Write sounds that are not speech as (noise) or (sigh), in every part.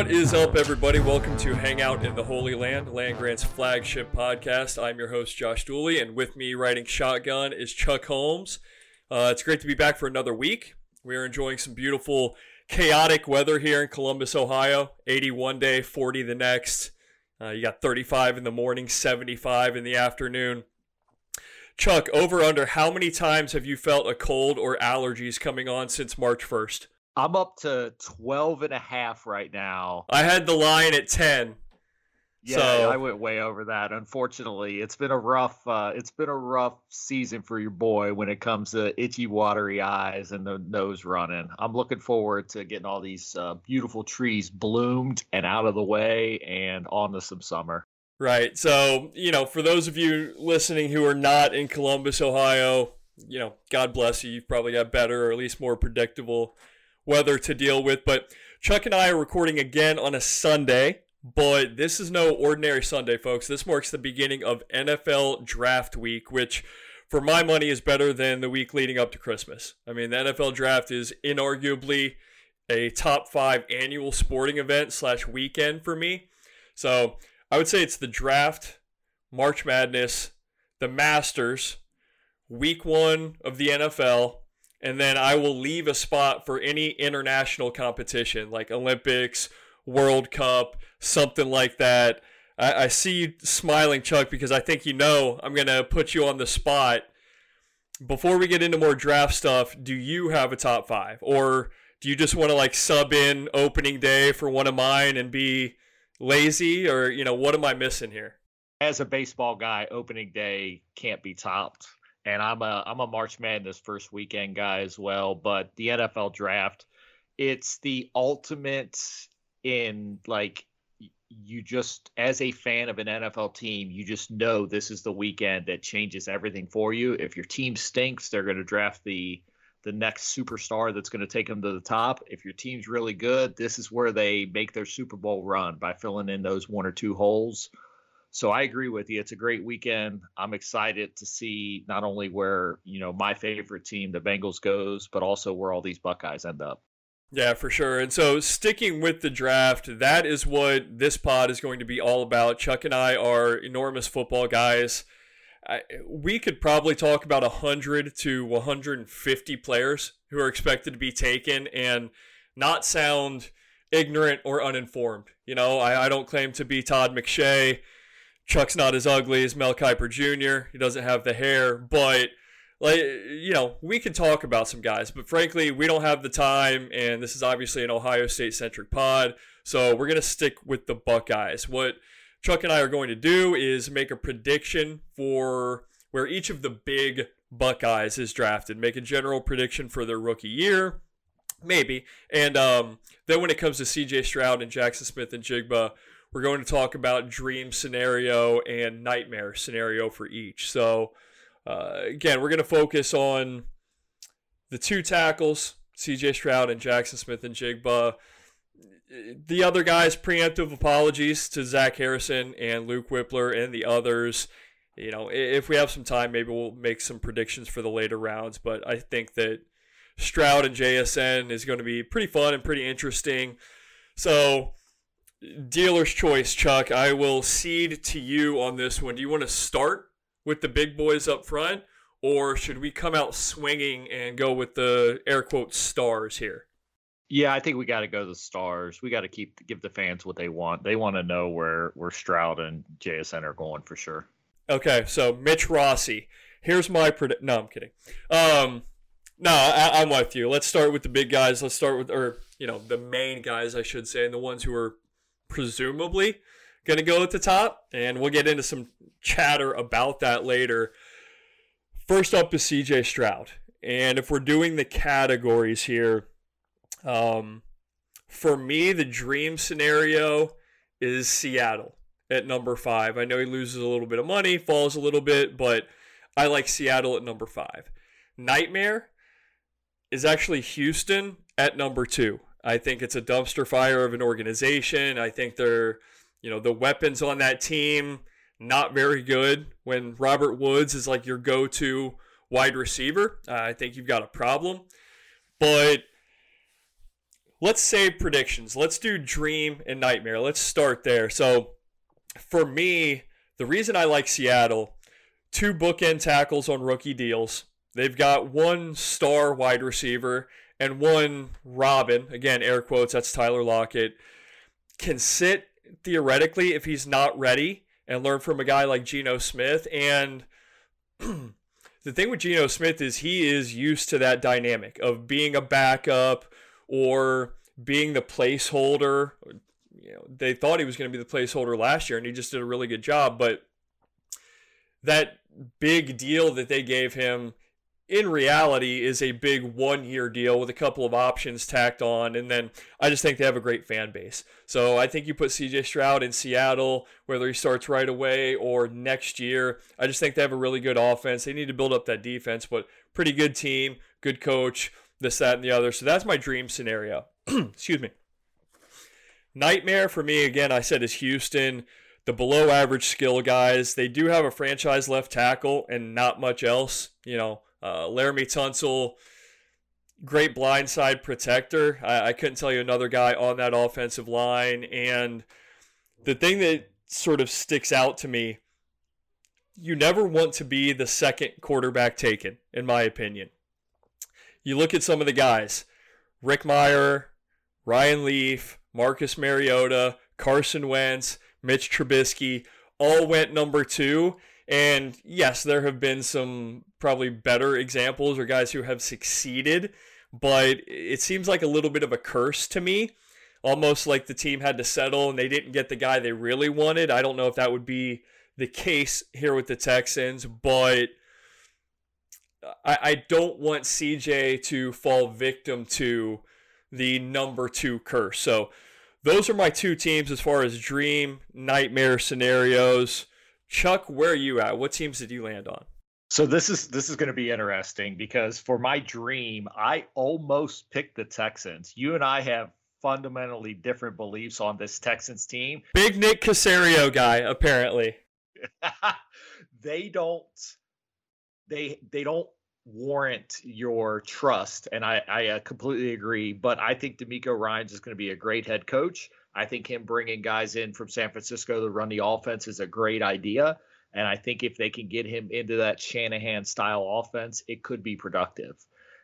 What is up, everybody? Welcome to Hangout in the Holy Land, Land Grant's flagship podcast. I'm your host, Josh Dooley, and with me riding shotgun is Chuck Holmes. Uh, it's great to be back for another week. We are enjoying some beautiful, chaotic weather here in Columbus, Ohio. 81 day, 40 the next. Uh, you got 35 in the morning, 75 in the afternoon. Chuck, over under, how many times have you felt a cold or allergies coming on since March 1st? I'm up to 12 and a half right now. I had the line at 10. Yeah, So- I went way over that. Unfortunately, it's been a rough uh, it's been a rough season for your boy when it comes to itchy, watery eyes and the nose running. I'm looking forward to getting all these uh, beautiful trees bloomed and out of the way and on to some summer. Right. So, you know, for those of you listening who are not in Columbus, Ohio, you know, God bless you. You've probably got better or at least more predictable weather to deal with. But Chuck and I are recording again on a Sunday, but this is no ordinary Sunday, folks. This marks the beginning of NFL draft week, which for my money is better than the week leading up to Christmas. I mean, the NFL draft is inarguably a top five annual sporting event slash weekend for me. So I would say it's the draft, March Madness, the Masters, week one of the NFL, and then I will leave a spot for any international competition like Olympics, World Cup, something like that. I, I see you smiling, Chuck, because I think you know I'm going to put you on the spot. Before we get into more draft stuff, do you have a top five? Or do you just want to like sub in opening day for one of mine and be lazy? Or, you know, what am I missing here? As a baseball guy, opening day can't be topped. And I'm a I'm a March Madness first weekend guy as well. But the NFL draft, it's the ultimate in like you just as a fan of an NFL team, you just know this is the weekend that changes everything for you. If your team stinks, they're going to draft the the next superstar that's going to take them to the top. If your team's really good, this is where they make their Super Bowl run by filling in those one or two holes. So I agree with you. It's a great weekend. I'm excited to see not only where, you know, my favorite team, the Bengals goes, but also where all these Buckeyes end up. Yeah, for sure. And so, sticking with the draft, that is what this pod is going to be all about. Chuck and I are enormous football guys. I, we could probably talk about 100 to 150 players who are expected to be taken and not sound ignorant or uninformed. You know, I, I don't claim to be Todd McShay. Chuck's not as ugly as Mel Kiper Jr. He doesn't have the hair, but like you know we can talk about some guys but frankly we don't have the time and this is obviously an ohio state centric pod so we're going to stick with the buckeyes what chuck and i are going to do is make a prediction for where each of the big buckeyes is drafted make a general prediction for their rookie year maybe and um, then when it comes to cj stroud and Jaxon Smith-Njigba we're going to talk about dream scenario and nightmare scenario for each so uh, again, we're going to focus on the two tackles, CJ Stroud and Jaxon Smith-Njigba. The other guys, preemptive apologies to Zach Harrison and Luke Wypler and the others. You know, if we have some time, maybe we'll make some predictions for the later rounds. But I think that Stroud and JSN is going to be pretty fun and pretty interesting. So, dealer's choice, Chuck. I will cede to you on this one. Do you want to start with the big boys up front, or should we come out swinging and go with the air quote stars here? Yeah, I think we got to go the stars. We got to keep give the fans what they want. They want to know where where Stroud and JSN are going for sure. Okay, so Mitch Rossi. Here's my predict. No, I'm kidding. Um, no, I- I'm with you. Let's start with the big guys. Let's start with, or you know, the main guys, I should say, and the ones who are presumably going to go at the top. And we'll get into some chatter about that later. First up is CJ Stroud. And if we're doing the categories here, um, for me, the dream scenario is Seattle at number five. I know he loses a little bit of money, falls a little bit, but I like Seattle at number five. Nightmare is actually Houston at number two. I think it's a dumpster fire of an organization. I think they're, you know, the weapons on that team not very good. When Robert Woods is like your go-to wide receiver, uh, I think you've got a problem. But let's say predictions. Let's do dream and nightmare. Let's start there. So, for me, the reason I like Seattle, two bookend tackles on rookie deals. They've got one star wide receiver and one Robin. Again, air quotes, that's Tyler Lockett. Can sit theoretically if he's not ready and learn from a guy like Geno Smith. And (clears throat) the thing with Geno Smith is he is used to that dynamic of being a backup or being the placeholder. You know, they thought he was going to be the placeholder last year, and he just did a really good job. But that big deal that they gave him in reality is a big one year deal with a couple of options tacked on. And then I just think they have a great fan base. So I think you put CJ Stroud in Seattle, whether he starts right away or next year. I just think they have a really good offense. They need to build up that defense, but pretty good team, good coach, this, that, and the other. So that's my dream scenario. (clears throat) Excuse me. Nightmare for me, again, I said is Houston the below average skill guys. They do have a franchise left tackle and not much else. You know, uh, Laremy Tunsil, great blindside protector. I, I couldn't tell you another guy on that offensive line. And the thing that sort of sticks out to me, you never want to be the second quarterback taken, in my opinion. You look at some of the guys Rick Mirer, Ryan Leaf, Marcus Mariota, Carson Wentz, Mitch Trubisky all went number two. And yes, there have been some probably better examples or guys who have succeeded, but it seems like a little bit of a curse to me. Almost like the team had to settle and they didn't get the guy they really wanted. I don't know if that would be the case here with the Texans, but I, I don't want CJ to fall victim to the number two curse. So those are my two teams as far as dream nightmare scenarios. Chuck, where are you at? What teams did you land on? So this is this is going to be interesting because for my dream, I almost picked the Texans. You and I have fundamentally different beliefs on this Texans team. Big Nick Caserio guy, apparently. (laughs) they don't they they don't warrant your trust, and I I uh, completely agree. But I think DeMeco Ryans is going to be a great head coach. I think him bringing guys in from San Francisco to run the offense is a great idea. And I think if they can get him into that Shanahan style offense, it could be productive.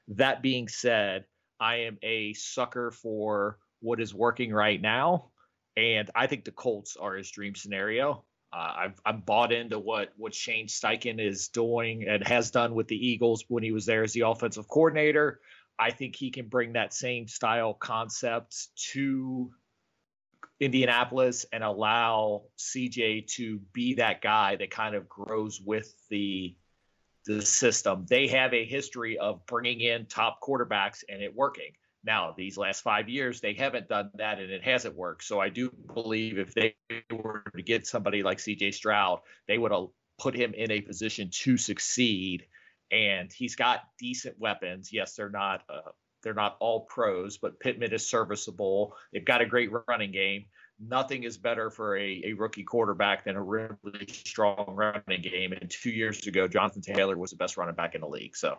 That being said, I am a sucker for what is working right now. And I think the Colts are his dream scenario. Uh, I've, I'm bought into what what Shane Steichen is doing and has done with the Eagles when he was there as the offensive coordinator. I think he can bring that same style concept to Indianapolis and allow CJ to be that guy that kind of grows with the the system. They have a history of bringing in top quarterbacks and it working. Now, these last five years, they haven't done that and it hasn't worked. So I do believe if they were to get somebody like CJ Stroud, they would have put him in a position to succeed. And he's got decent weapons. Yes, they're not uh, they're not all pros, but Pittman is serviceable. They've got a great running game. Nothing is better for a, a rookie quarterback than a really strong running game. And two years ago, Jonathan Taylor was the best running back in the league. So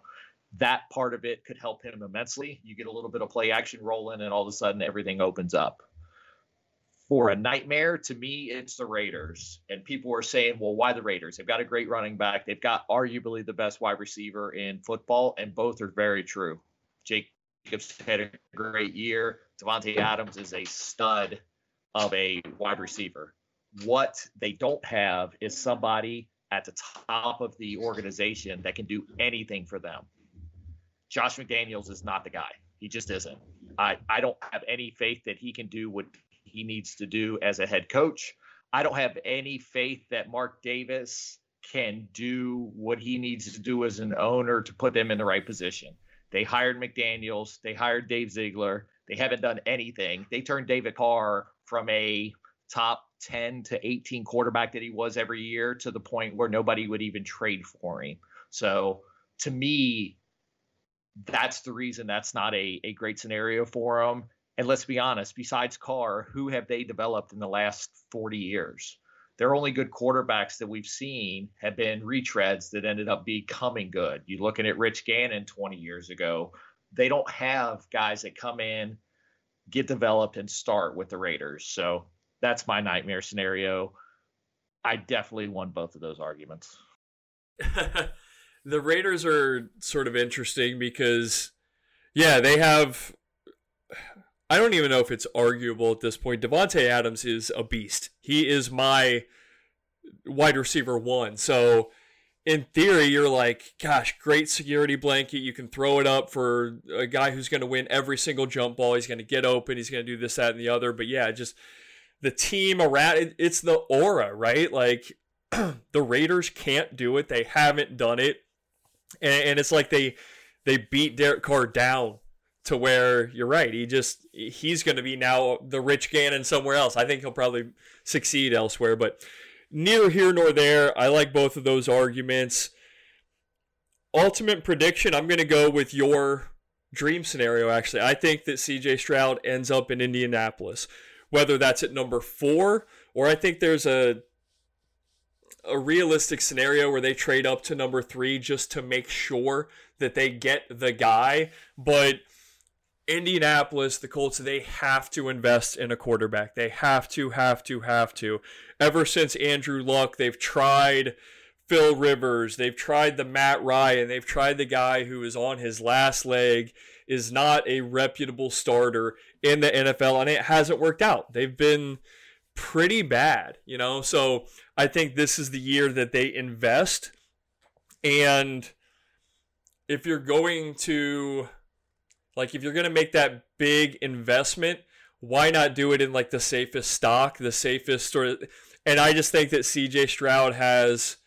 that part of it could help him immensely. You get a little bit of play action rolling, and all of a sudden everything opens up. For a nightmare, to me, it's the Raiders. And people are saying, well, why the Raiders? They've got a great running back. They've got arguably the best wide receiver in football, and both are very true. Jacobs had a great year. Davante Adams is a stud of a wide receiver. What they don't have is somebody at the top of the organization that can do anything for them. Josh McDaniels is not the guy. He just isn't. I, I don't have any faith that he can do what he needs to do as a head coach. I don't have any faith that Mark Davis can do what he needs to do as an owner to put them in the right position. They hired McDaniels, they hired Dave Ziegler. They haven't done anything. They turned David Carr from a top 10 to 18 quarterback that he was every year to the point where nobody would even trade for him. So to me, that's the reason that's not a, a great scenario for them. And let's be honest, besides Carr, who have they developed in the last 40 years? Their only good quarterbacks that we've seen have been retreads that ended up becoming good. You're looking at Rich Gannon 20 years ago. They don't have guys that come in, get developed, and start with the Raiders. So that's my nightmare scenario. I definitely won both of those arguments. (laughs) the Raiders are sort of interesting because, yeah, they have. I don't even know if it's arguable at this point. Davante Adams is a beast. He is my wide receiver one. So in theory, you're like, gosh, great security blanket. You can throw it up for a guy who's going to win every single jump ball. He's going to get open. He's going to do this, that, and the other. But yeah, just the team around it, it's the aura, right? Like (clears throat) the Raiders can't do it. They haven't done it. And, and it's like they they beat Derek Carr down to where you're right. He just he's going to be now the rich Gannon somewhere else. I think he'll probably succeed elsewhere, but neither here nor there. I like both of those arguments. Ultimate prediction, I'm going to go with your dream scenario, actually. I think that CJ Stroud ends up in Indianapolis, whether that's at number four or I think there's a a realistic scenario where they trade up to number three just to make sure that they get the guy. But Indianapolis, the Colts, they have to invest in a quarterback. They have to, have to, have to. Ever since Andrew Luck, they've tried Phil Rivers, they've tried the Matt Ryan, they've tried the guy who is on his last leg, is not a reputable starter in the NFL, and it hasn't worked out. They've been pretty bad, you know? So I think this is the year that they invest. And if you're going to like if you're going to make that big investment, why not do it in like the safest stock, the safest sort of and I just think that CJ Stroud has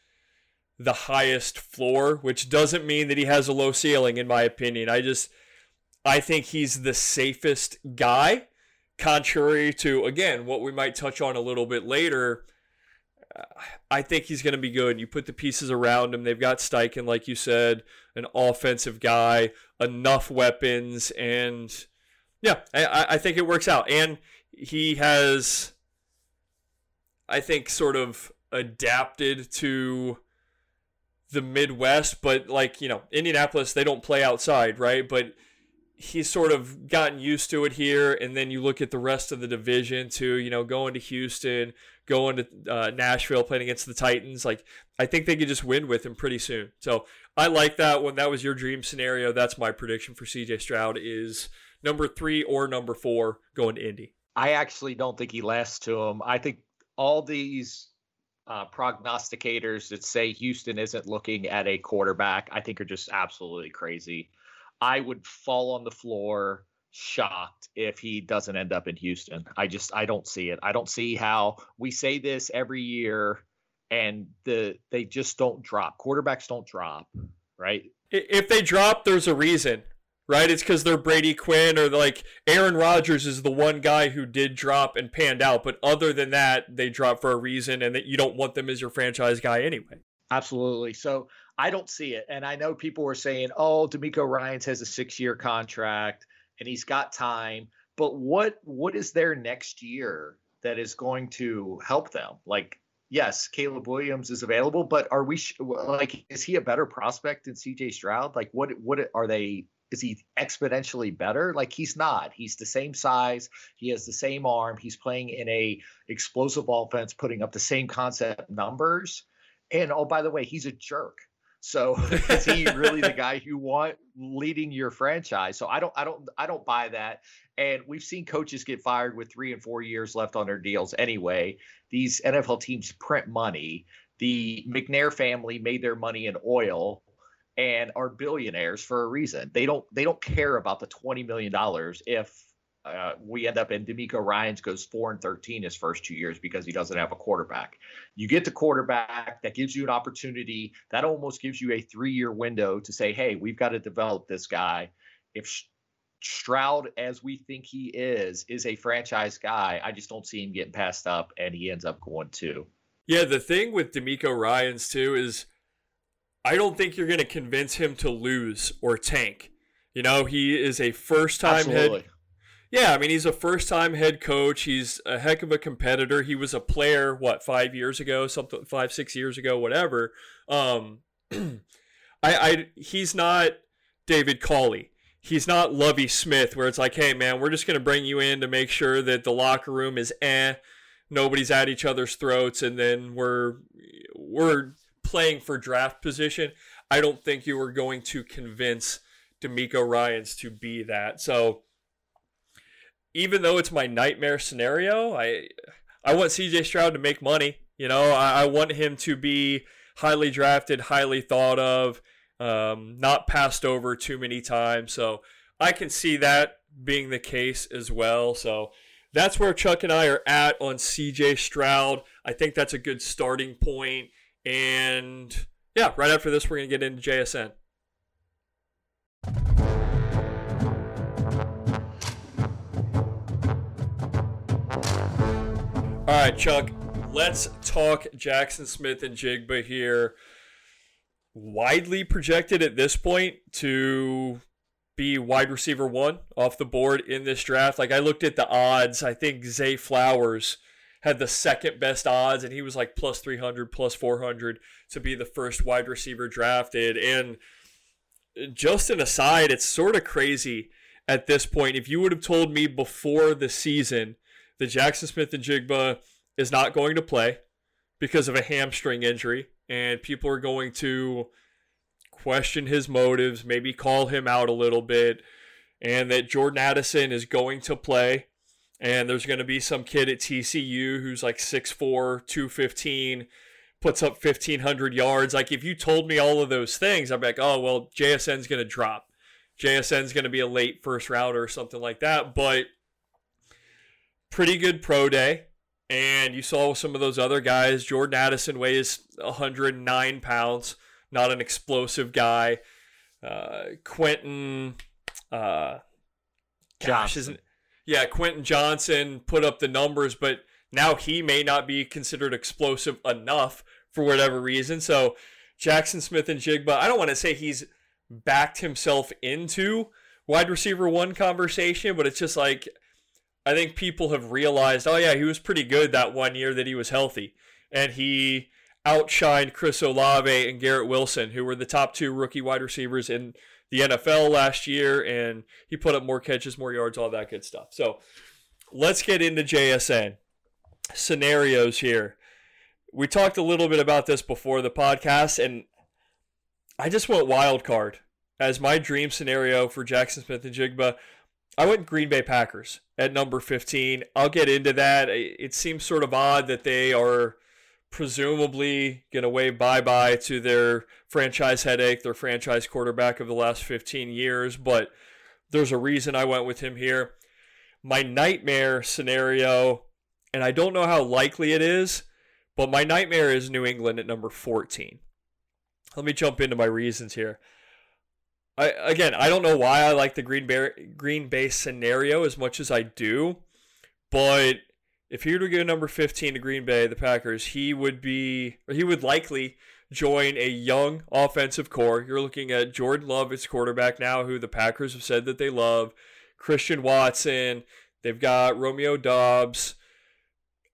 the highest floor, which doesn't mean that he has a low ceiling in my opinion. I just I think he's the safest guy contrary to again what we might touch on a little bit later. I think he's going to be good. You put the pieces around him. They've got Steichen, like you said, an offensive guy, enough weapons, and yeah, I, I think it works out. And he has, I think, sort of adapted to the Midwest, but like, you know, Indianapolis, they don't play outside, right? But he's sort of gotten used to it here. And then you look at the rest of the division too, you know, going to Houston, going to uh, Nashville, playing against the Titans. Like, I think they could just win with him pretty soon. So I like that one. That was your dream scenario. That's my prediction for CJ Stroud is number three or number four going to Indy. I actually don't think he lasts to him. I think all these uh, prognosticators that say Houston isn't looking at a quarterback, I think are just absolutely crazy. I would fall on the floor shocked if he doesn't end up in Houston. I just I don't see it. I don't see how we say this every year and the they just don't drop. Quarterbacks don't drop, right? If they drop, there's a reason, right? It's because they're Brady Quinn or like Aaron Rodgers is the one guy who did drop and panned out. But other than that, they drop for a reason, and that you don't want them as your franchise guy anyway. Absolutely. So I don't see it, and I know people were saying, "Oh, DeMeco Ryans has a six-year contract." And he's got time. But what what is there next year that is going to help them? Like, yes, Caleb Williams is available, but are we like is he a better prospect than C.J. Stroud? Like, what what are they? Is he exponentially better? Like he's not. He's the same size. He has the same arm. He's playing in a explosive offense, putting up the same concept numbers. And oh, by the way, he's a jerk. So (laughs) is he really the guy you want leading your franchise? So I don't I don't I don't buy that. And we've seen coaches get fired with 3 and 4 years left on their deals anyway. These NFL teams print money. The McNair family made their money in oil and are billionaires for a reason. They don't they don't care about the 20 million dollars if uh, we end up in DeMeco Ryans goes four and thirteen his first two years because he doesn't have a quarterback. You get the quarterback that gives you an opportunity that almost gives you a three year window to say, hey, we've got to develop this guy. If Stroud, as we think he is, is a franchise guy, I just don't see him getting passed up, and he ends up going two. Yeah, the thing with DeMeco Ryans too is, I don't think you're going to convince him to lose or tank. You know, he is a first time head yeah, I mean, he's a first time head coach. He's a heck of a competitor. He was a player, what, five years ago, something, five, six years ago, whatever. Um, (clears throat) I, I, he's not David Culley. he's not Lovie Smith, where it's like, hey, man, we're just going to bring you in to make sure that the locker room is eh, nobody's at each other's throats, and then we're we're playing for draft position. I don't think you were going to convince DeMeco Ryans to be that. So even though it's my nightmare scenario, I I want CJ Stroud to make money. You know, I, I want him to be highly drafted, highly thought of, um, not passed over too many times. So I can see that being the case as well. So that's where Chuck and I are at on CJ Stroud. I think that's a good starting point. And yeah, right after this, we're going to get into JSN. All right, Chuck, let's talk Jaxon Smith-Njigba here. Widely projected at this point to be wide receiver one off the board in this draft. Like I looked at the odds, I think Zay Flowers had the second best odds, and he was like plus 300, plus 400 to be the first wide receiver drafted. And just an aside, it's sort of crazy at this point. If you would have told me before the season that Jaxon Smith-Njigba is not going to play because of a hamstring injury, and people are going to question his motives, maybe call him out a little bit, and that Jordan Addison is going to play. And there's going to be some kid at TCU who's like 6'4, 215, puts up 1,500 yards. Like, if you told me all of those things, I'd be like, oh, well, JSN's going to drop. JSN's going to be a late first rounder or something like that. But pretty good pro day. And you saw some of those other guys. Jordan Addison weighs 109 pounds, not an explosive guy. Uh, Quentin, uh, gosh, isn't yeah, Quentin Johnston put up the numbers, but now he may not be considered explosive enough for whatever reason. So Jaxon Smith-Njigba, I don't want to say he's backed himself into wide receiver one conversation, but it's just like I think people have realized, oh yeah, he was pretty good that one year that he was healthy, and he outshined Chris Olave and Garrett Wilson, who were the top two rookie wide receivers in the NFL last year, and he put up more catches, more yards, all that good stuff. So let's get into JSN scenarios here. We talked a little bit about this before the podcast, and I just went wild card as my dream scenario for Jaxon Smith-Njigba. I went Green Bay Packers at number 15. I'll get into that. It seems sort of odd that they are presumably going to wave bye bye to their franchise headache, their franchise quarterback of the last 15 years, but there's a reason I went with him here. My nightmare scenario, and I don't know how likely it is, but my nightmare is New England at number 14. Let me jump into my reasons here. I, again, I don't know why I like the Green Bay Green Bay scenario as much as I do, but if he were to go number 15 to Green Bay, the Packers, he would be he would likely join a young offensive core. You're looking at Jordan Love as quarterback now, who the Packers have said that they love. Christian Watson, they've got Romeo Doubs,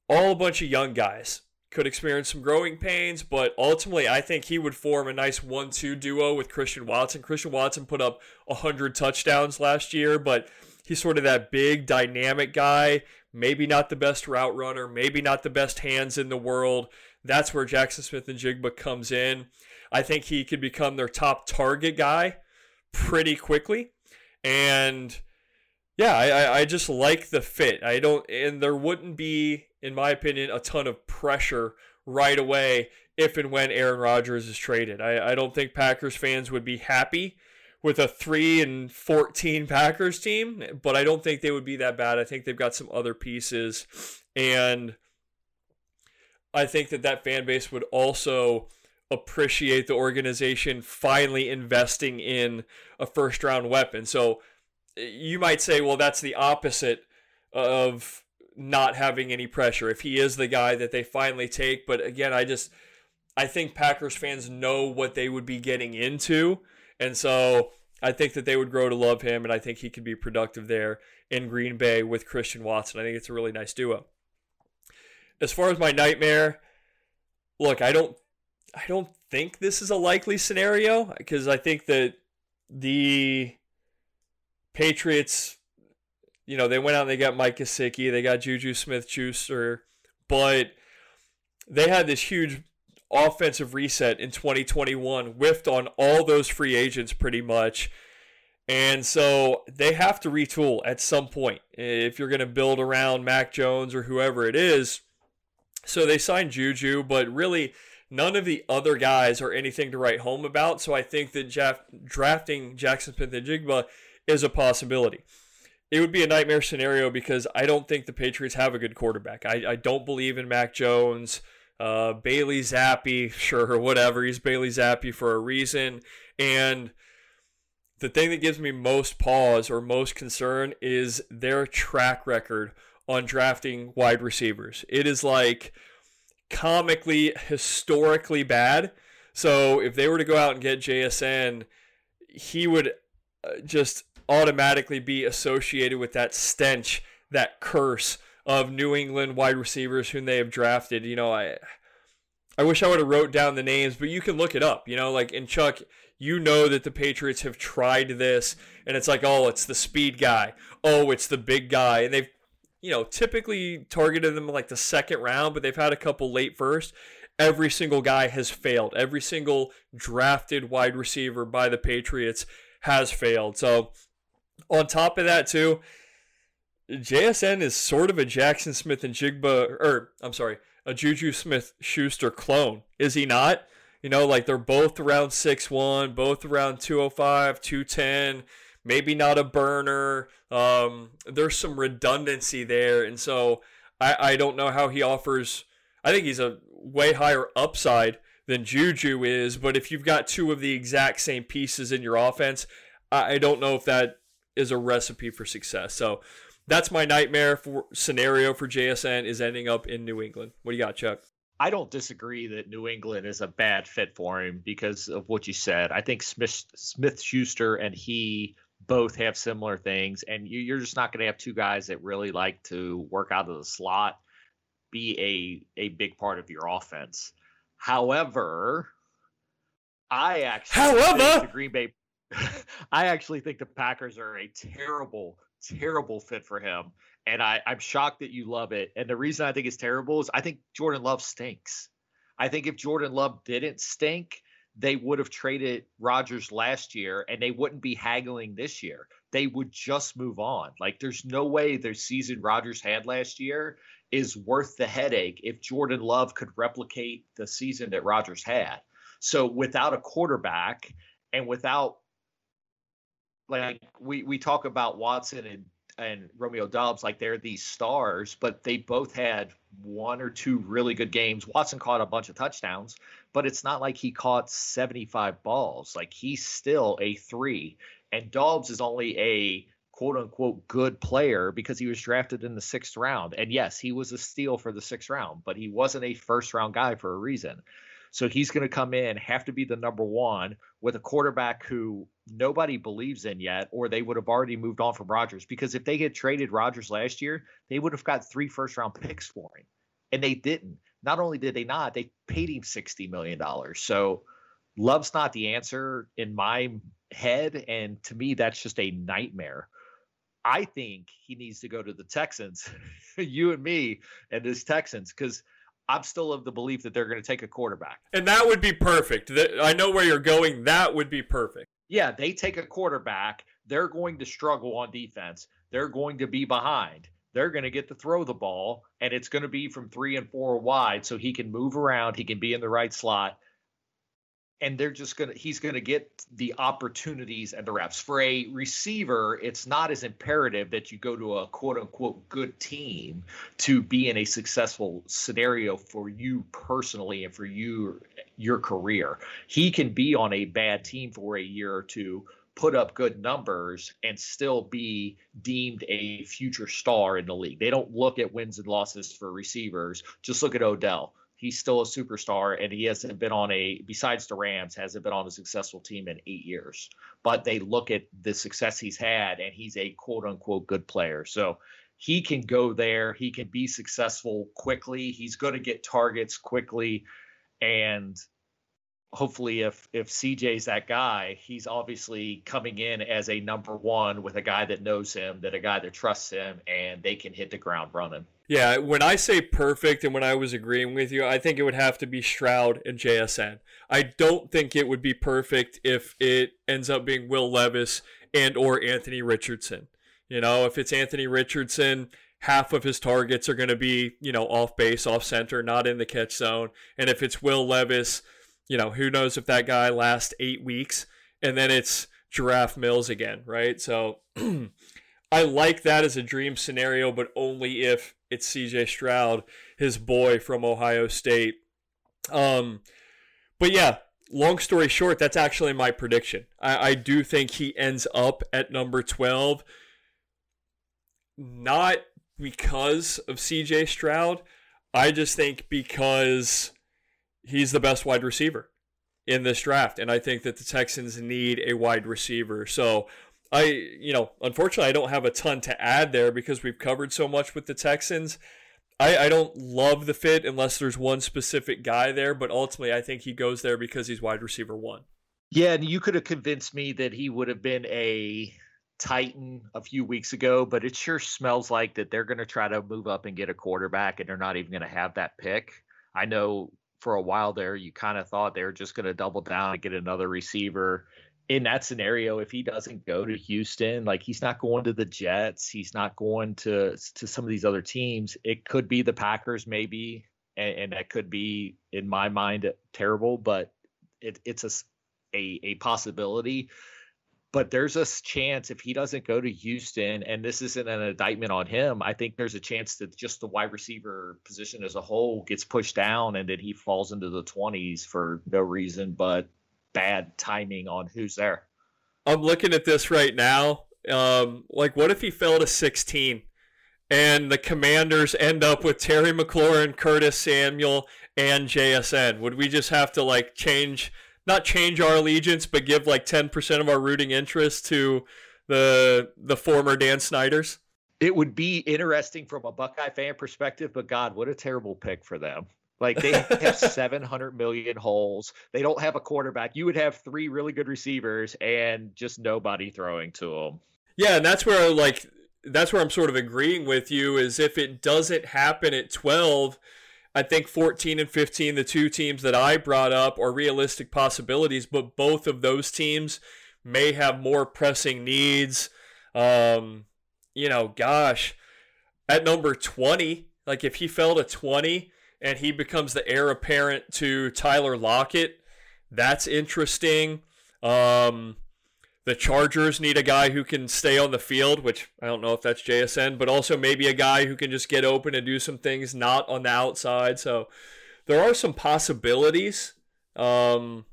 all a bunch of young guys could experience some growing pains, but ultimately, I think he would form a nice one-two duo with Christian Watson. Christian Watson put up hundred touchdowns last year, but he's sort of that big, dynamic guy. Maybe not the best route runner, maybe not the best hands in the world. That's where Jaxon Smith-Njigba comes in. I think he could become their top target guy pretty quickly, and yeah, I, I just like the fit. I don't, and there wouldn't be in my opinion, a ton of pressure right away if and when Aaron Rodgers is traded. I, I don't think Packers fans would be happy with a 3 and 14 (laughs) Packers team, but I don't think they would be that bad. I think they've got some other pieces and I think that that fan base would also appreciate the organization finally investing in a first round weapon. So you might say, well, that's the opposite of not having any pressure if he is the guy that they finally take. But again, I just I think Packers fans know what they would be getting into, and so I think that they would grow to love him, and I think he could be productive there in Green Bay with Christian Watson. I think it's a really nice duo. As far as my nightmare, look, I don't I don't think this is a likely scenario because I think that the Patriots, you know, they went out and they got Mike Gesicki, they got Juju Smith Schuster, but they had this huge offensive reset in 2021, whiffed on all those free agents pretty much. And so they have to retool at some point if you're going to build around Mac Jones or whoever it is. So they signed Juju, but really none of the other guys are anything to write home about. So I think that Jaff- drafting Jaxon Smith-Njigba is a possibility. It would be a nightmare scenario because I don't think the Patriots have a good quarterback. I, I don't believe in Mac Jones. Uh, Bailey Zappe, sure, (laughs) whatever. He's Bailey Zappe for a reason. And the thing that gives me most pause or most concern is their track record on drafting wide receivers. It is like comically, historically bad. So if they were to go out and get JSN, he would uh, just automatically be associated with that stench, that curse of New England wide receivers whom they have drafted. You know, I I wish I would have wrote down the names, but you can look it up. You know, like in Chuck, you know that the Patriots have tried this, and it's like, oh, it's the speed guy. Oh, it's the big guy, and they've you know typically targeted them like the second round, but they've had a couple late first. Every single guy has failed. Every single drafted wide receiver by the Patriots has failed. So on top of that, too, JSN is sort of a Jaxon Smith-Njigba, or I'm sorry, a Juju Smith Schuster clone, is he not? You know, like they're both around six one, both around 205, 210, maybe not a burner. Um, there's some redundancy there. And so I, I don't know how he offers. I think he's a way higher upside than Juju is, but if you've got two of the exact same pieces in your offense, I, I don't know if that is a recipe for success. So that's my nightmare for scenario for JSN is ending up in New England. What do you got, Chuck? I don't disagree that New England is a bad fit for him because of what you said. I think Smith Smith Schuster and he both have similar things, and you, are just not going to have two guys that really like to work out of the slot be a a big part of your offense. However, I actually however the Green Bay (laughs) I actually think the Packers are a terrible, terrible fit for him. And I, I'm shocked that you love it. And the reason I think it's terrible is I think Jordan Love stinks. I think if Jordan Love didn't stink, they would have traded Rodgers last year and they wouldn't be haggling this year. They would just move on. Like there's no way the season Rodgers had last year is worth the headache if Jordan Love could replicate the season that Rodgers had. So without a quarterback and without like we we talk about Watson and and Romeo Doubs like they're these stars, but they both had one or two really good games. Watson caught a bunch of touchdowns, but it's not like he caught 75 balls. Like he's still a three. And Dobbs is only a quote unquote good player because he was drafted in the sixth round. And yes, he was a steal for the sixth round, but he wasn't a first round guy for a reason. So he's going to come in, have to be the number one with a quarterback who nobody believes in yet, or they would have already moved on from Rodgers. Because if they had traded Rodgers last year, they would have got three first round picks for him. And they didn't. Not only did they not, they paid him $60 million. So Love's not the answer in my head. And to me, that's just a nightmare. I think he needs to go to the Texans, (laughs) you and me, and his Texans, because I'm still of the belief that they're going to take a quarterback. And that would be perfect. I know where you're going. That would be perfect. Yeah, they take a quarterback. They're going to struggle on defense. They're going to be behind. They're going to get to throw the ball, and it's going to be from three and four wide so he can move around. He can be in the right slot and they're just gonna he's gonna get the opportunities and the reps. For a receiver it's not as imperative that you go to a quote unquote good team to be in a successful scenario for you personally and for you your career. He can be on a bad team for a year or two put up good numbers and still be deemed a future star in the league. They don't look at wins and losses for receivers. Just look at odell he's still a superstar and he hasn't been on a besides the Rams hasn't been on a successful team in 8 years. But they look at the success he's had and he's a quote unquote good player. So he can go there. He can be successful quickly. He's going to get targets quickly. And hopefully if if CJ's that guy, he's obviously coming in as a number one with a guy that knows him, that a guy that trusts him, and they can hit the ground running. Yeah, when I say perfect and when I was agreeing with you, I think it would have to be Stroud and JSN. I don't think it would be perfect if it ends up being Will Levis and or Anthony Richardson. You know, if it's Anthony Richardson, half of his targets are going to be, you know, off base, off center, not in the catch zone. And if it's Will Levis, you know, who knows if that guy lasts eight weeks and then it's Giraffe Mills again, right? So (clears throat) I like that as a dream scenario, but only if it's CJ Stroud, his boy from Ohio State. Um, but yeah, long story short, that's actually my prediction. I, I do think he ends up at number 12, not because of CJ Stroud. I just think because he's the best wide receiver in this draft. And I think that the Texans need a wide receiver. So I, you know, unfortunately, I don't have a ton to add there because we've covered so much with the Texans. I, I don't love the fit unless there's one specific guy there, but ultimately, I think he goes there because he's wide receiver one. Yeah, and you could have convinced me that he would have been a Titan a few weeks ago, but it sure smells like that they're going to try to move up and get a quarterback, and they're not even going to have that pick. I know for a while there, you kind of thought they were just going to double down and get another receiver. In that scenario, if he doesn't go to Houston, like he's not going to the Jets, he's not going to to some of these other teams. It could be the Packers, maybe, and, and that could be, in my mind, terrible. But it, it's a, a a possibility but there's a chance if he doesn't go to Houston, and this isn't an indictment on him, I think there's a chance that just the wide receiver position as a whole gets pushed down and that he falls into the 20s for no reason but bad timing on who's there. I'm looking at this right now. Um, like, what if he fell to 16 and the commanders end up with Terry McLaurin, Curtis Samuel, and JSN? Would we just have to, like, change – not change our allegiance, but give like ten percent of our rooting interest to the the former Dan Snyders? It would be interesting from a Buckeye fan perspective, but God, what a terrible pick for them. Like they (laughs) have 700 million holes. They don't have a quarterback. You would have three really good receivers and just nobody throwing to them. Yeah, and that's where like that's where I'm sort of agreeing with you is if it doesn't happen at 12, I think 14 and 15, the two teams that I brought up, are realistic possibilities, but both of those teams may have more pressing needs. Um, you know, gosh, at number 20, like if he fell to 20 and he becomes the heir apparent to Tyler Lockett, that's interesting. Um, the Chargers need a guy who can stay on the field, which I don't know if that's JSN, but also maybe a guy who can just get open and do some things not on the outside. So there are some possibilities. Um,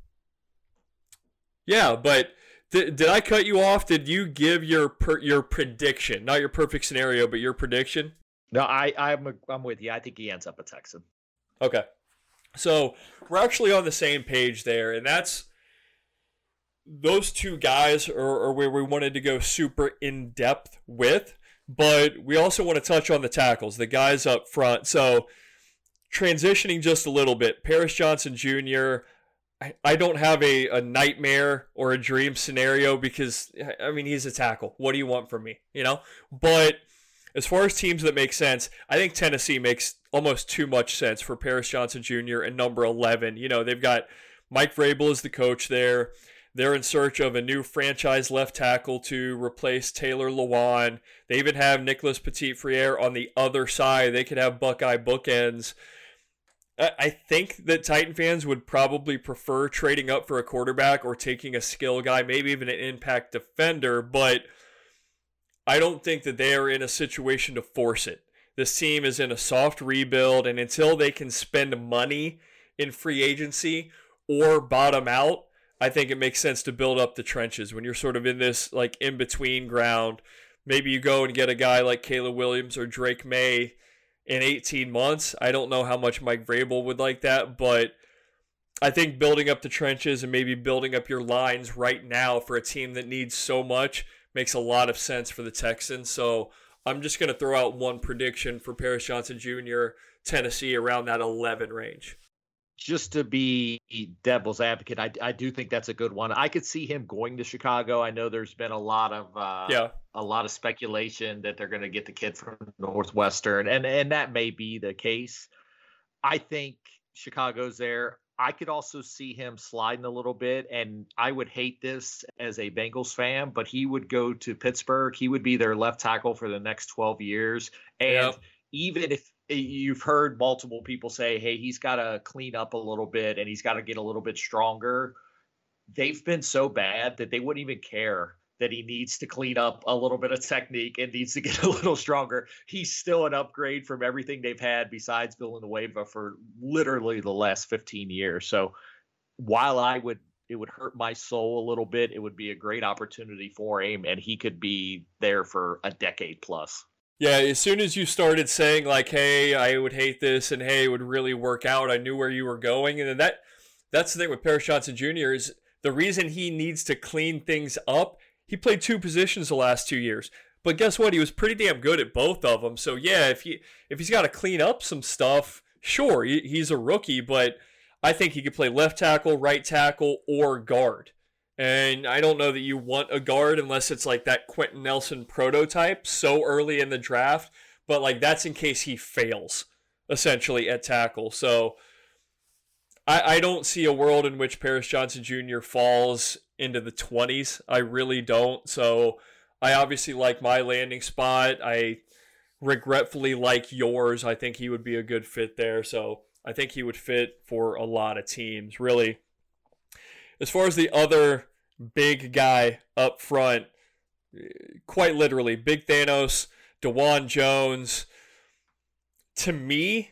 yeah, but did, did I cut you off? Did you give your per, your prediction, not your perfect scenario, but your prediction? No, I I'm a, I'm with you. I think he ends up a Texan. Okay, so we're actually on the same page there, and that's those two guys are, are where we wanted to go super in depth with, but we also want to touch on the tackles, the guys up front. So transitioning just a little bit, Paris Johnson Jr. I, I don't have a, a nightmare or a dream scenario because I mean he's a tackle. What do you want from me? You know? But as far as teams that make sense, I think Tennessee makes almost too much sense for Paris Johnson Jr. and number 11. You know, they've got Mike Vrabel as the coach there. They're in search of a new franchise left tackle to replace Taylor Lewan. They even have Nicholas Petit Frere on the other side. They could have Buckeye bookends. I think that Titan fans would probably prefer trading up for a quarterback or taking a skill guy, maybe even an impact defender, but I don't think that they are in a situation to force it. This team is in a soft rebuild, and until they can spend money in free agency or bottom out, I think it makes sense to build up the trenches when you're sort of in this like in between ground. Maybe you go and get a guy like Caleb Williams or Drake Maye in 18 months. I don't know how much Mike Vrabel would like that, but I think building up the trenches and maybe building up your lines right now for a team that needs so much makes a lot of sense for the Texans. So I'm just going to throw out one prediction for Paris Johnson Jr., Tennessee, around that 11 range. just to be devil's advocate, I, I do think that's a good one. I could see him going to Chicago. I know there's been a lot of uh, yeah a lot of speculation that they're going to get the kid from Northwestern, and and that may be the case. I think Chicago's there. I could also see him sliding a little bit, and I would hate this as a Bengals fan, but he would go to Pittsburgh. He would be their left tackle for the next 12 years. And yep. even if eh, you've heard multiple people say, hey, he's got to clean up a little bit and he's got to get a little bit stronger. They've been so bad that they wouldn't even care that he needs to clean up a little bit of technique and needs to get (laughs) a little stronger. He's still an upgrade from everything they've had besides Bill Villanueva for literally the last 15 years. So while I would it would hurt my soul a little bit, it would be a great opportunity for him and he could be there for a decade plus. Yeah, as soon as you started saying like, "Hey, I would hate this," and "Hey, it would really work out," I knew where you were going, and that that's the thing with Paris Johnson Jr. is the reason he needs to clean things up. He played two positions the last two years, but guess what? He was pretty damn good at both of them. So yeah, if he if he's got to clean up some stuff, sure, he, he's a rookie, but I think he could play left tackle, right tackle, or guard. And I don't know that you want a guard unless it's like that Quenton Nelson prototype so early in the draft. But like that's in case he fails essentially at tackle. So I, I don't see a world in which Paris Johnson Jr. falls into the 20s. I really don't. So I obviously like my landing spot. I regretfully like yours. I think he would be a good fit there. So I think he would fit for a lot of teams. Really, as far as the other big guy up front, quite literally, Big Thanos, Dawand Jones. To me,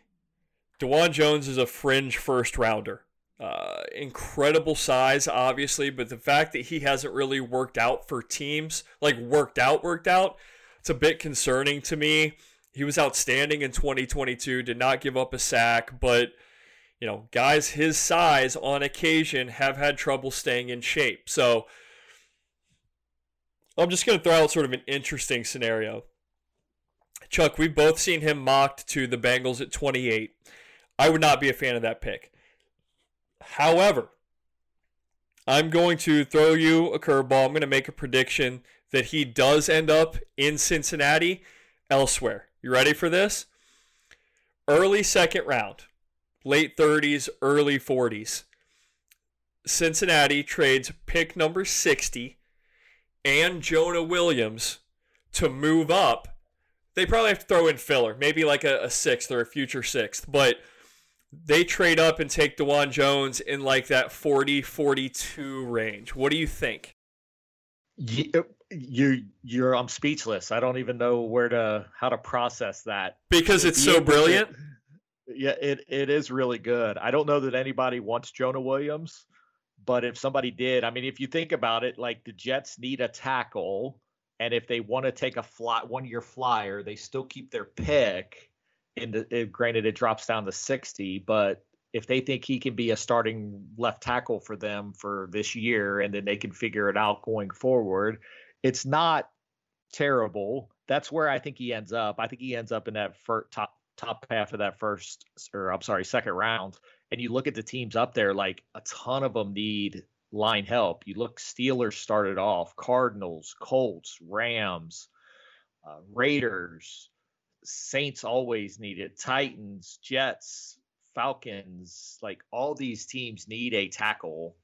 Dawand Jones is a fringe first rounder. Uh, incredible size, obviously, but the fact that he hasn't really worked out for teams, like worked out, worked out, it's a bit concerning to me. He was outstanding in 2022, did not give up a sack, but you know, guys his size on occasion have had trouble staying in shape. So I'm just going to throw out sort of an interesting scenario. Chuck, we've both seen him mocked to the Bengals at 28. I would not be a fan of that pick. However, I'm going to throw you a curveball. I'm going to make a prediction that he does end up in Cincinnati elsewhere. You ready for this? Early second round late 30s, early 40s. Cincinnati trades pick number 60 and Jonah Williams to move up. They probably have to throw in filler, maybe like a, a sixth or a future sixth, but they trade up and take Dawand Jones in like that 40 42 range. What do you think? You, uh, you you're I'm speechless. I don't even know where to how to process that. Because it's so brilliant. Yeah, it, it is really good. I don't know that anybody wants Jonah Williams, but if somebody did, I mean, if you think about it, like the Jets need a tackle, and if they want to take a fly one year flyer, they still keep their pick. And the, granted, it drops down to sixty, but if they think he can be a starting left tackle for them for this year, and then they can figure it out going forward, it's not terrible. That's where I think he ends up. I think he ends up in that first, top top half of that first, or I'm sorry, second round, and you look at the teams up there, like a ton of them need line help. You look, Steelers started off, Cardinals, Colts, Rams, uh, Raiders, Saints always need it, Titans, Jets, Falcons, like all these teams need a tackle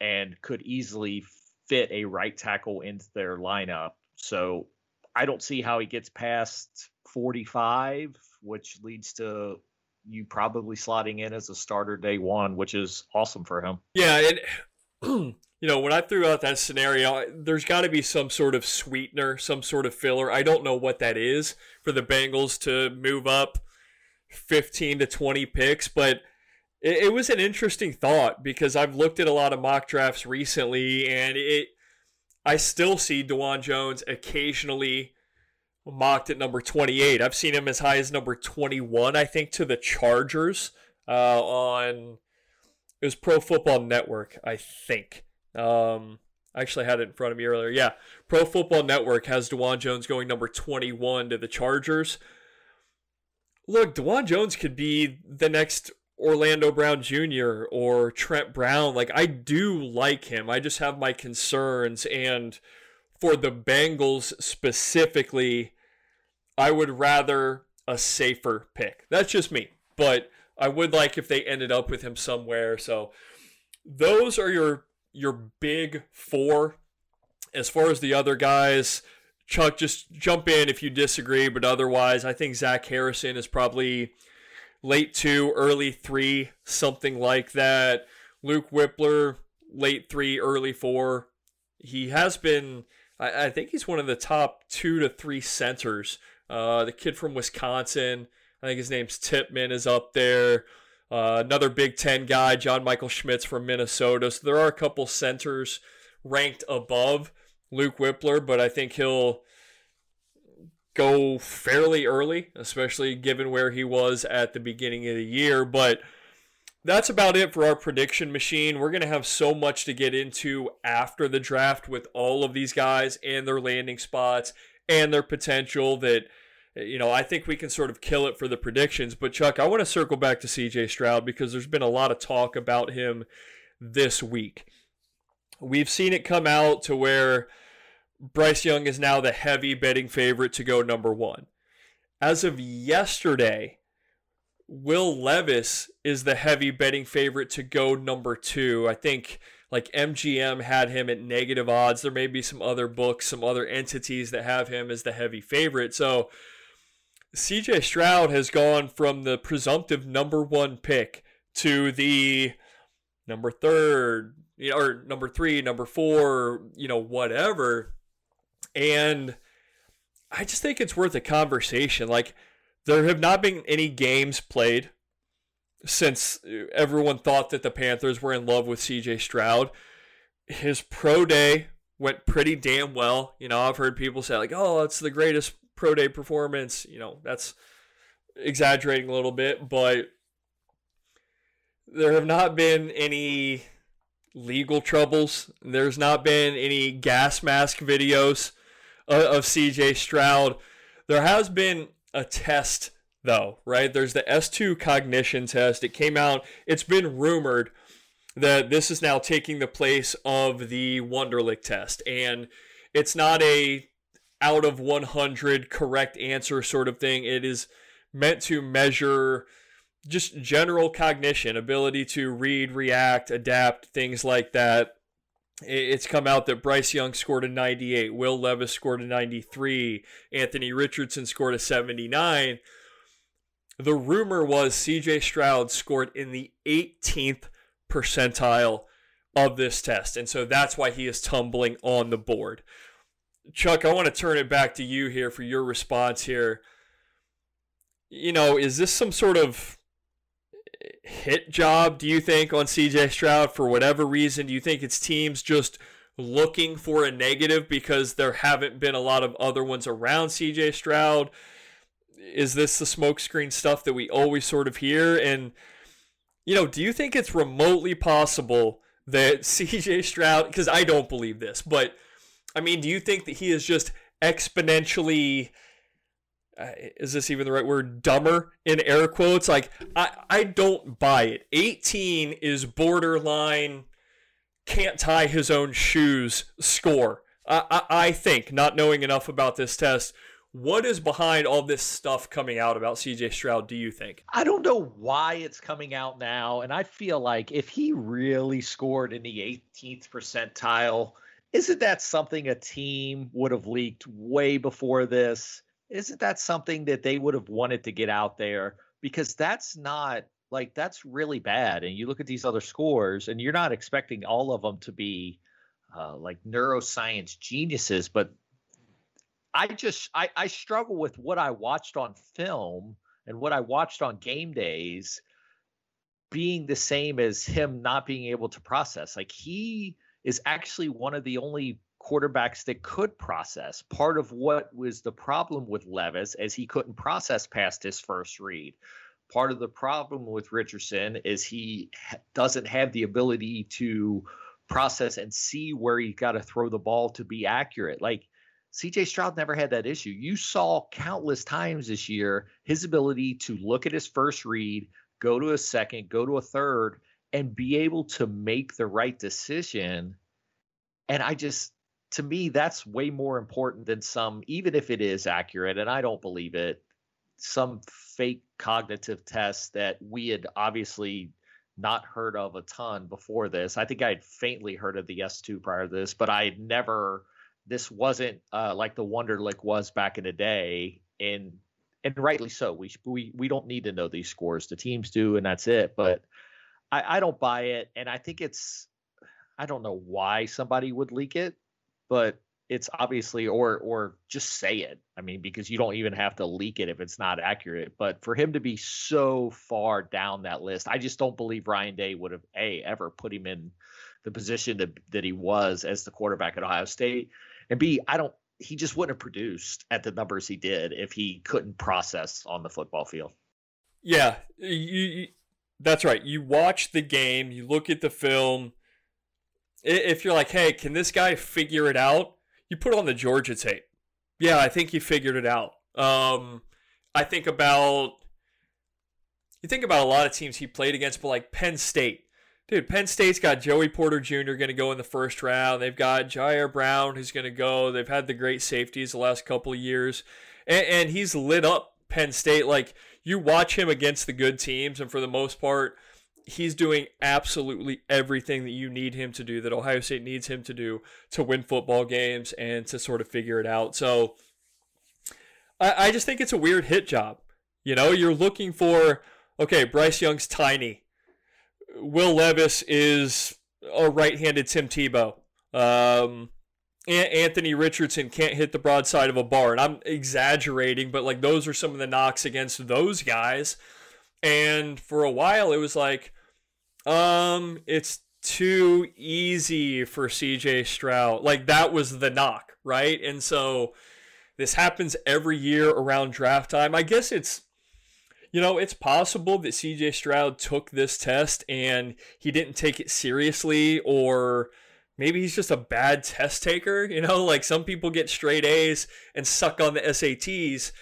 and could easily fit a right tackle into their lineup. So I don't see how he gets past 45 which leads to you probably slotting in as a starter day one, which is awesome for him. Yeah, and (clears throat) you know when I threw out that scenario, there's got to be some sort of sweetener, some sort of filler. I don't know what that is for the Bengals to move up 15 to 20 picks, but it, it was an interesting thought because I've looked at a lot of mock drafts recently, and it I still see Dawand Jones occasionally mocked at number 28. I've seen him as high as number 21, I think, to the Chargers uh, on it was Pro Football Network, I think. Um, I actually had it in front of me earlier. Yeah, Pro Football Network has Dawand Jones going number 21 to the Chargers. Look, Dawand Jones could be the next Orlando Brown Jr. or Trent Brown. Like, I do like him. I just have my concerns. And for the Bengals specifically, I would rather a safer pick. That's just me. But I would like if they ended up with him somewhere. So those are your your big four. As far as the other guys, Chuck, just jump in if you disagree. But otherwise, I think Zach Harrison is probably late two, early three, something like that. Luke Wypler, late three, early four. He has been, I, I think he's one of the top two to three centers. Uh, the kid from Wisconsin, I think his name's Tippmann, is up there. Uh, another Big Ten guy, John Michael Schmitz from Minnesota. So there are a couple centers ranked above Luke Wypler, but I think he'll go fairly early, especially given where he was at the beginning of the year. But that's about it for our prediction machine. We're going to have so much to get into after the draft with all of these guys and their landing spots and their potential that you know, I think we can sort of kill it for the predictions. But Chuck, I want to circle back to CJ Stroud because there's been a lot of talk about him this week. We've seen it come out to where Bryce Young is now the heavy betting favorite to go number one. As of yesterday, Will Levis is the heavy betting favorite to go number two. I think like MGM had him at negative odds. There may be some other books, some other entities that have him as the heavy favorite. So CJ Stroud has gone from the presumptive number one pick to the number third, or number three, number four, you know, whatever. And I just think it's worth a conversation. Like, there have not been any games played since everyone thought that the Panthers were in love with CJ Stroud. His pro day went pretty damn well. You know, I've heard people say, like, oh, it's the greatest pro day performance. You know, that's exaggerating a little bit, but there have not been any legal troubles. There's not been any gas mask videos uh, of CJ Stroud. There has been a test though, right? There's the S2 cognition test. It came out, it's been rumored that this is now taking the place of the Wonderlic test. And it's not a out of 100 correct answer sort of thing. It is meant to measure just general cognition, ability to read, react, adapt, things like that it's come out that Bryce Young scored a 98, Will Levis scored a 93, Anthony Richardson scored a 79. The rumor was CJ Stroud scored in the 18th percentile of this test. And so that's why he is tumbling on the board. Chuck, I want to turn it back to you here for your response here. You know, is this some sort of hit job, do you think, on CJ Stroud for whatever reason? Do you think it's teams just looking for a negative because there haven't been a lot of other ones around CJ Stroud? Is this the smokescreen stuff that we always sort of hear? And, you know, do you think it's remotely possible that CJ Stroud, because I don't believe this, but I mean, do you think that he is just exponentially uh, is this even the right word dumber in air quotes like i i don't buy it 18 is borderline can't tie his own shoes score I, I, I think not knowing enough about this test what is behind all this stuff coming out about CJ Stroud, do you think? I don't know why it's coming out now. And I feel like if he really scored in the 18th percentile, isn't that something a team would have leaked way before this? isn't that something that they would have wanted to get out there? Because that's not like that's really bad. And you look at these other scores, and you're not expecting all of them to be uh, like neuroscience geniuses, but I just I, I struggle with what I watched on film and what I watched on game days being the same as him not being able to process. Like he is actually one of the only quarterbacks that could process. Part of what was the problem with Levis as he couldn't process past his first read. Part of the problem with Richardson is he doesn't have the ability to process and see where he got to throw the ball to be accurate. Like CJ Stroud never had that issue. You saw countless times this year his ability to look at his first read, go to a second, go to a third, and be able to make the right decision. And I just, to me, that's way more important than some, even if it is accurate, and I don't believe it, some fake cognitive test that we had obviously not heard of a ton before this. I think I had faintly heard of the S2 prior to this, but I had never, this wasn't uh, like the Wonderlic was back in the day. And and rightly so. We we we don't need to know these scores. The teams do, and that's it. But I, I don't buy it, and I think it's I don't know why somebody would leak it, but it's obviously or or just say it. I mean, because you don't even have to leak it if it's not accurate. But for him to be so far down that list, I just don't believe Ryan Day would have a ever put him in the position that, that he was as the quarterback at Ohio State, and b I don't he just wouldn't have produced at the numbers he did if he couldn't process on the football field. Yeah, you, that's right. You watch the game, you look at the film. If you're like, hey, can this guy figure it out? You put on the Georgia tape. Yeah, I think he figured it out. Um, I think about you think about a lot of teams he played against, but like Penn State Dude, Penn State's got Joey Porter Jr. going to go in the first round. They've got Ji'Ayir Brown who's going to go. They've had the great safeties the last couple of years, and, and he's lit up Penn State. Like you watch him against the good teams, and for the most part, he's doing absolutely everything that you need him to do, that Ohio State needs him to do to win football games and to sort of figure it out. So I, I just think it's a weird hit job. You know, you're looking for okay, Bryce Young's tiny. Will Levis is a right-handed Tim Tebow. Um, Anthony Richardson can't hit the broadside of a bar, and I'm exaggerating, but like those are some of the knocks against those guys. And for a while, it was like, um, it's too easy for CJ Stroud. Like that was the knock, right? And so this happens every year around draft time. I guess it's you know, it's possible that CJ Stroud took this test and he didn't take it seriously, or maybe he's just a bad test taker. You know, like some people get straight A's and suck on the SATs.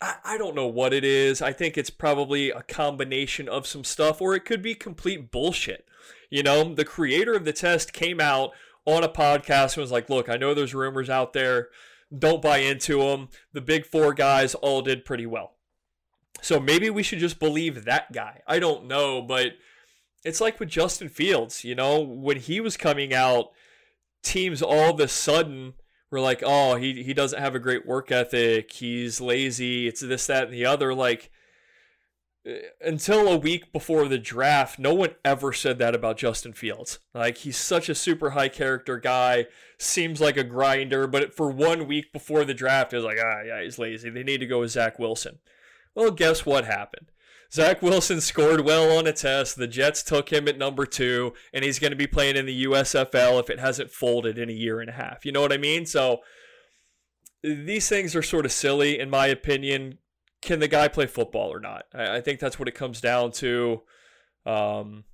I, I don't know what it is. I think it's probably a combination of some stuff, or it could be complete bullshit. You know, the creator of the test came out on a podcast and was like, look, I know there's rumors out there. Don't buy into them. The big four guys all did pretty well. So maybe we should just believe that guy. I don't know, but it's like with Justin Fields, you know, when he was coming out, teams all of a sudden were like, oh, he, he doesn't have a great work ethic. He's lazy. It's this, that, and the other. Like, eh, until a week before the draft, no one ever said that about Justin Fields. Like, he's such a super high character guy, seems like a grinder, but for one week before the draft, it was like, ah, yeah, he's lazy. They need to go with Zach Wilson. Well, guess what happened? Zach Wilson scored well on a test. The Jets took him at number two, and he's going to be playing in the USFL if it hasn't folded in a year and a half. You know what I mean? So these things are sort of silly, in my opinion. Can the guy play football or not? I, think that's what it comes down to. Um,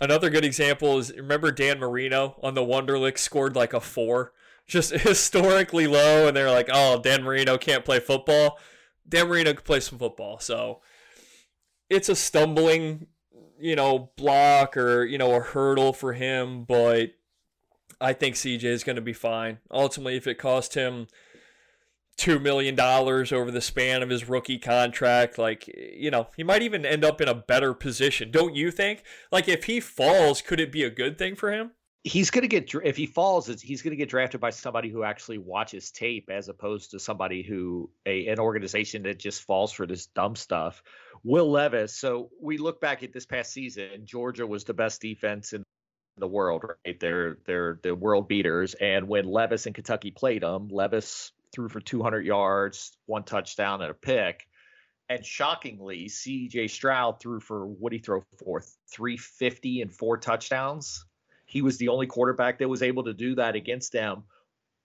another good example is remember Dan Marino on the Wonderlic scored like a four, just (laughs) historically low, and they're like, oh, Dan Marino can't play football Dan Marino could play some football. So it's a stumbling, you know, block or, you know, a hurdle for him, but I think CJ is going to be fine. Ultimately, if it cost him $2 million over the span of his rookie contract, like, you know, he might even end up in a better position. Don't you think? Like, if he falls, could it be a good thing for him? he's going to get if he falls he's going to get drafted by somebody who actually watches tape as opposed to somebody who a an organization that just falls for this dumb stuff will levis so we look back at this past season georgia was the best defense in the world right they're they're the world beaters and when levis and kentucky played them levis threw for 200 yards one touchdown and a pick and shockingly cj stroud threw for what he throw for 350 and four touchdowns he was the only quarterback that was able to do that against them,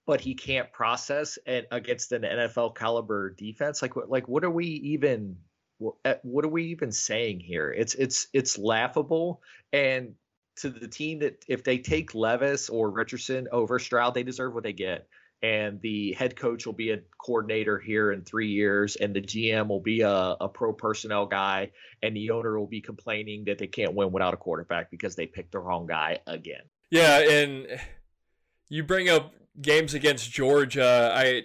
but he can't process it against an NFL caliber defense. Like? Like what are we even? Eh, what are we even saying here? It's it's it's laughable. And to the team that if they take Levis or Richardson over Stroud, they deserve what they get. and the head coach will be a coordinator here in three years, and the GM will be a, a pro personnel guy, and the owner will be complaining that they can't win without a quarterback because they picked the wrong guy again. Yeah, and you bring up games against Georgia. I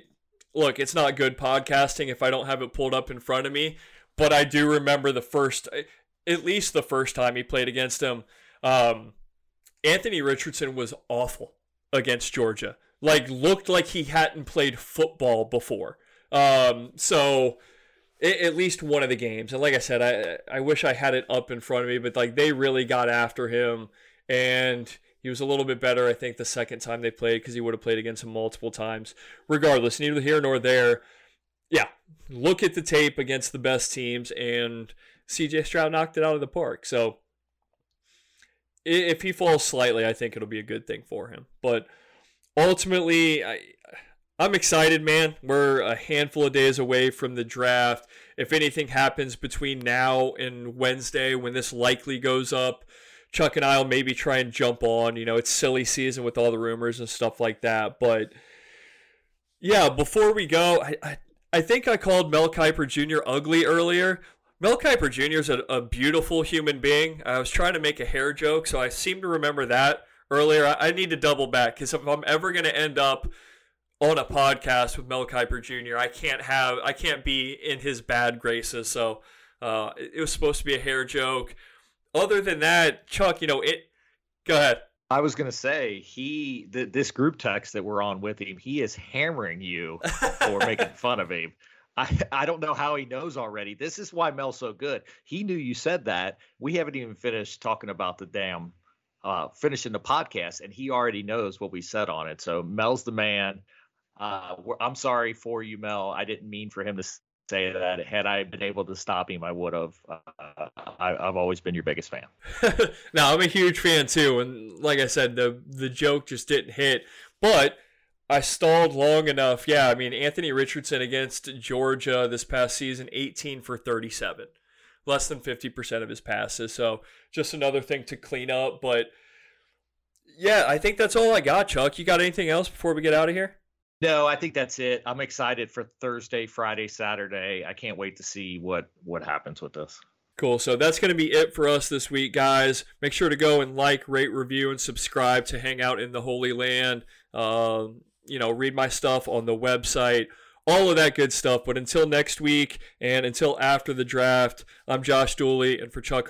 look, it's not good podcasting if I don't have it pulled up in front of me, but I do remember the first, at least the first time he played against him. Um, Anthony Richardson was awful against Georgia like looked like he hadn't played football before. Um, so it, at least one of the games, and like I said, I I wish I had it up in front of me, but like they really got after him, and he was a little bit better, I think, the second time they played because he would have played against him multiple times. Regardless, neither here nor there. Yeah, look at the tape against the best teams, and CJ Stroud knocked it out of the park. So if he falls slightly, I think it'll be a good thing for him. But ultimately, I, I'm excited, man. We're a handful of days away from the draft. If anything happens between now and Wednesday when this likely goes up, Chuck and I'll maybe try and jump on. You know, it's silly season with all the rumors and stuff like that. But yeah, before we go, I, I, I think I called Mel Kiper Jr. ugly earlier. Mel Kiper Jr. is a, a beautiful human being. I was trying to make a hair joke, so I seem to remember that earlier. I, I need to double back because if I'm ever going to end up on a podcast with Mel Kiper Jr., I can't have I can't be in his bad graces. So uh, it, it was supposed to be a hair joke. Other than that, Chuck, you know it. Go ahead. I was gonna say he th- this group text that we're on with him, he is hammering you for (laughs) making fun of him. I, I don't know how he knows already. This is why Mel's so good. He knew you said that. We haven't even finished talking about the damn uh, finishing the podcast, and he already knows what we said on it. So Mel's the man. Uh, I'm sorry for you, Mel. I didn't mean for him to say that. Had I been able to stop him, I would have. Uh, I, have always been your biggest fan. (laughs) no, I'm a huge fan too, and like I said, the the joke just didn't hit, but. I stalled long enough. Yeah, I mean Anthony Richardson against Georgia this past season, 18 for 37 less than 50% of his passes. So just another thing to clean up. But yeah, I think that's all I got, Chuck. You got anything else before we get out of here? No, I think that's it. I'm excited for Thursday, Friday, Saturday. I can't wait to see what what happens with this. Cool. So that's going to be it for us this week, guys. Make sure to go and like, rate, review, and subscribe to hang out in the Holy Land. Um, you know, read my stuff on the website all of that good stuff. But until next week and until after the draft, I'm Josh Dooley, and for Chuck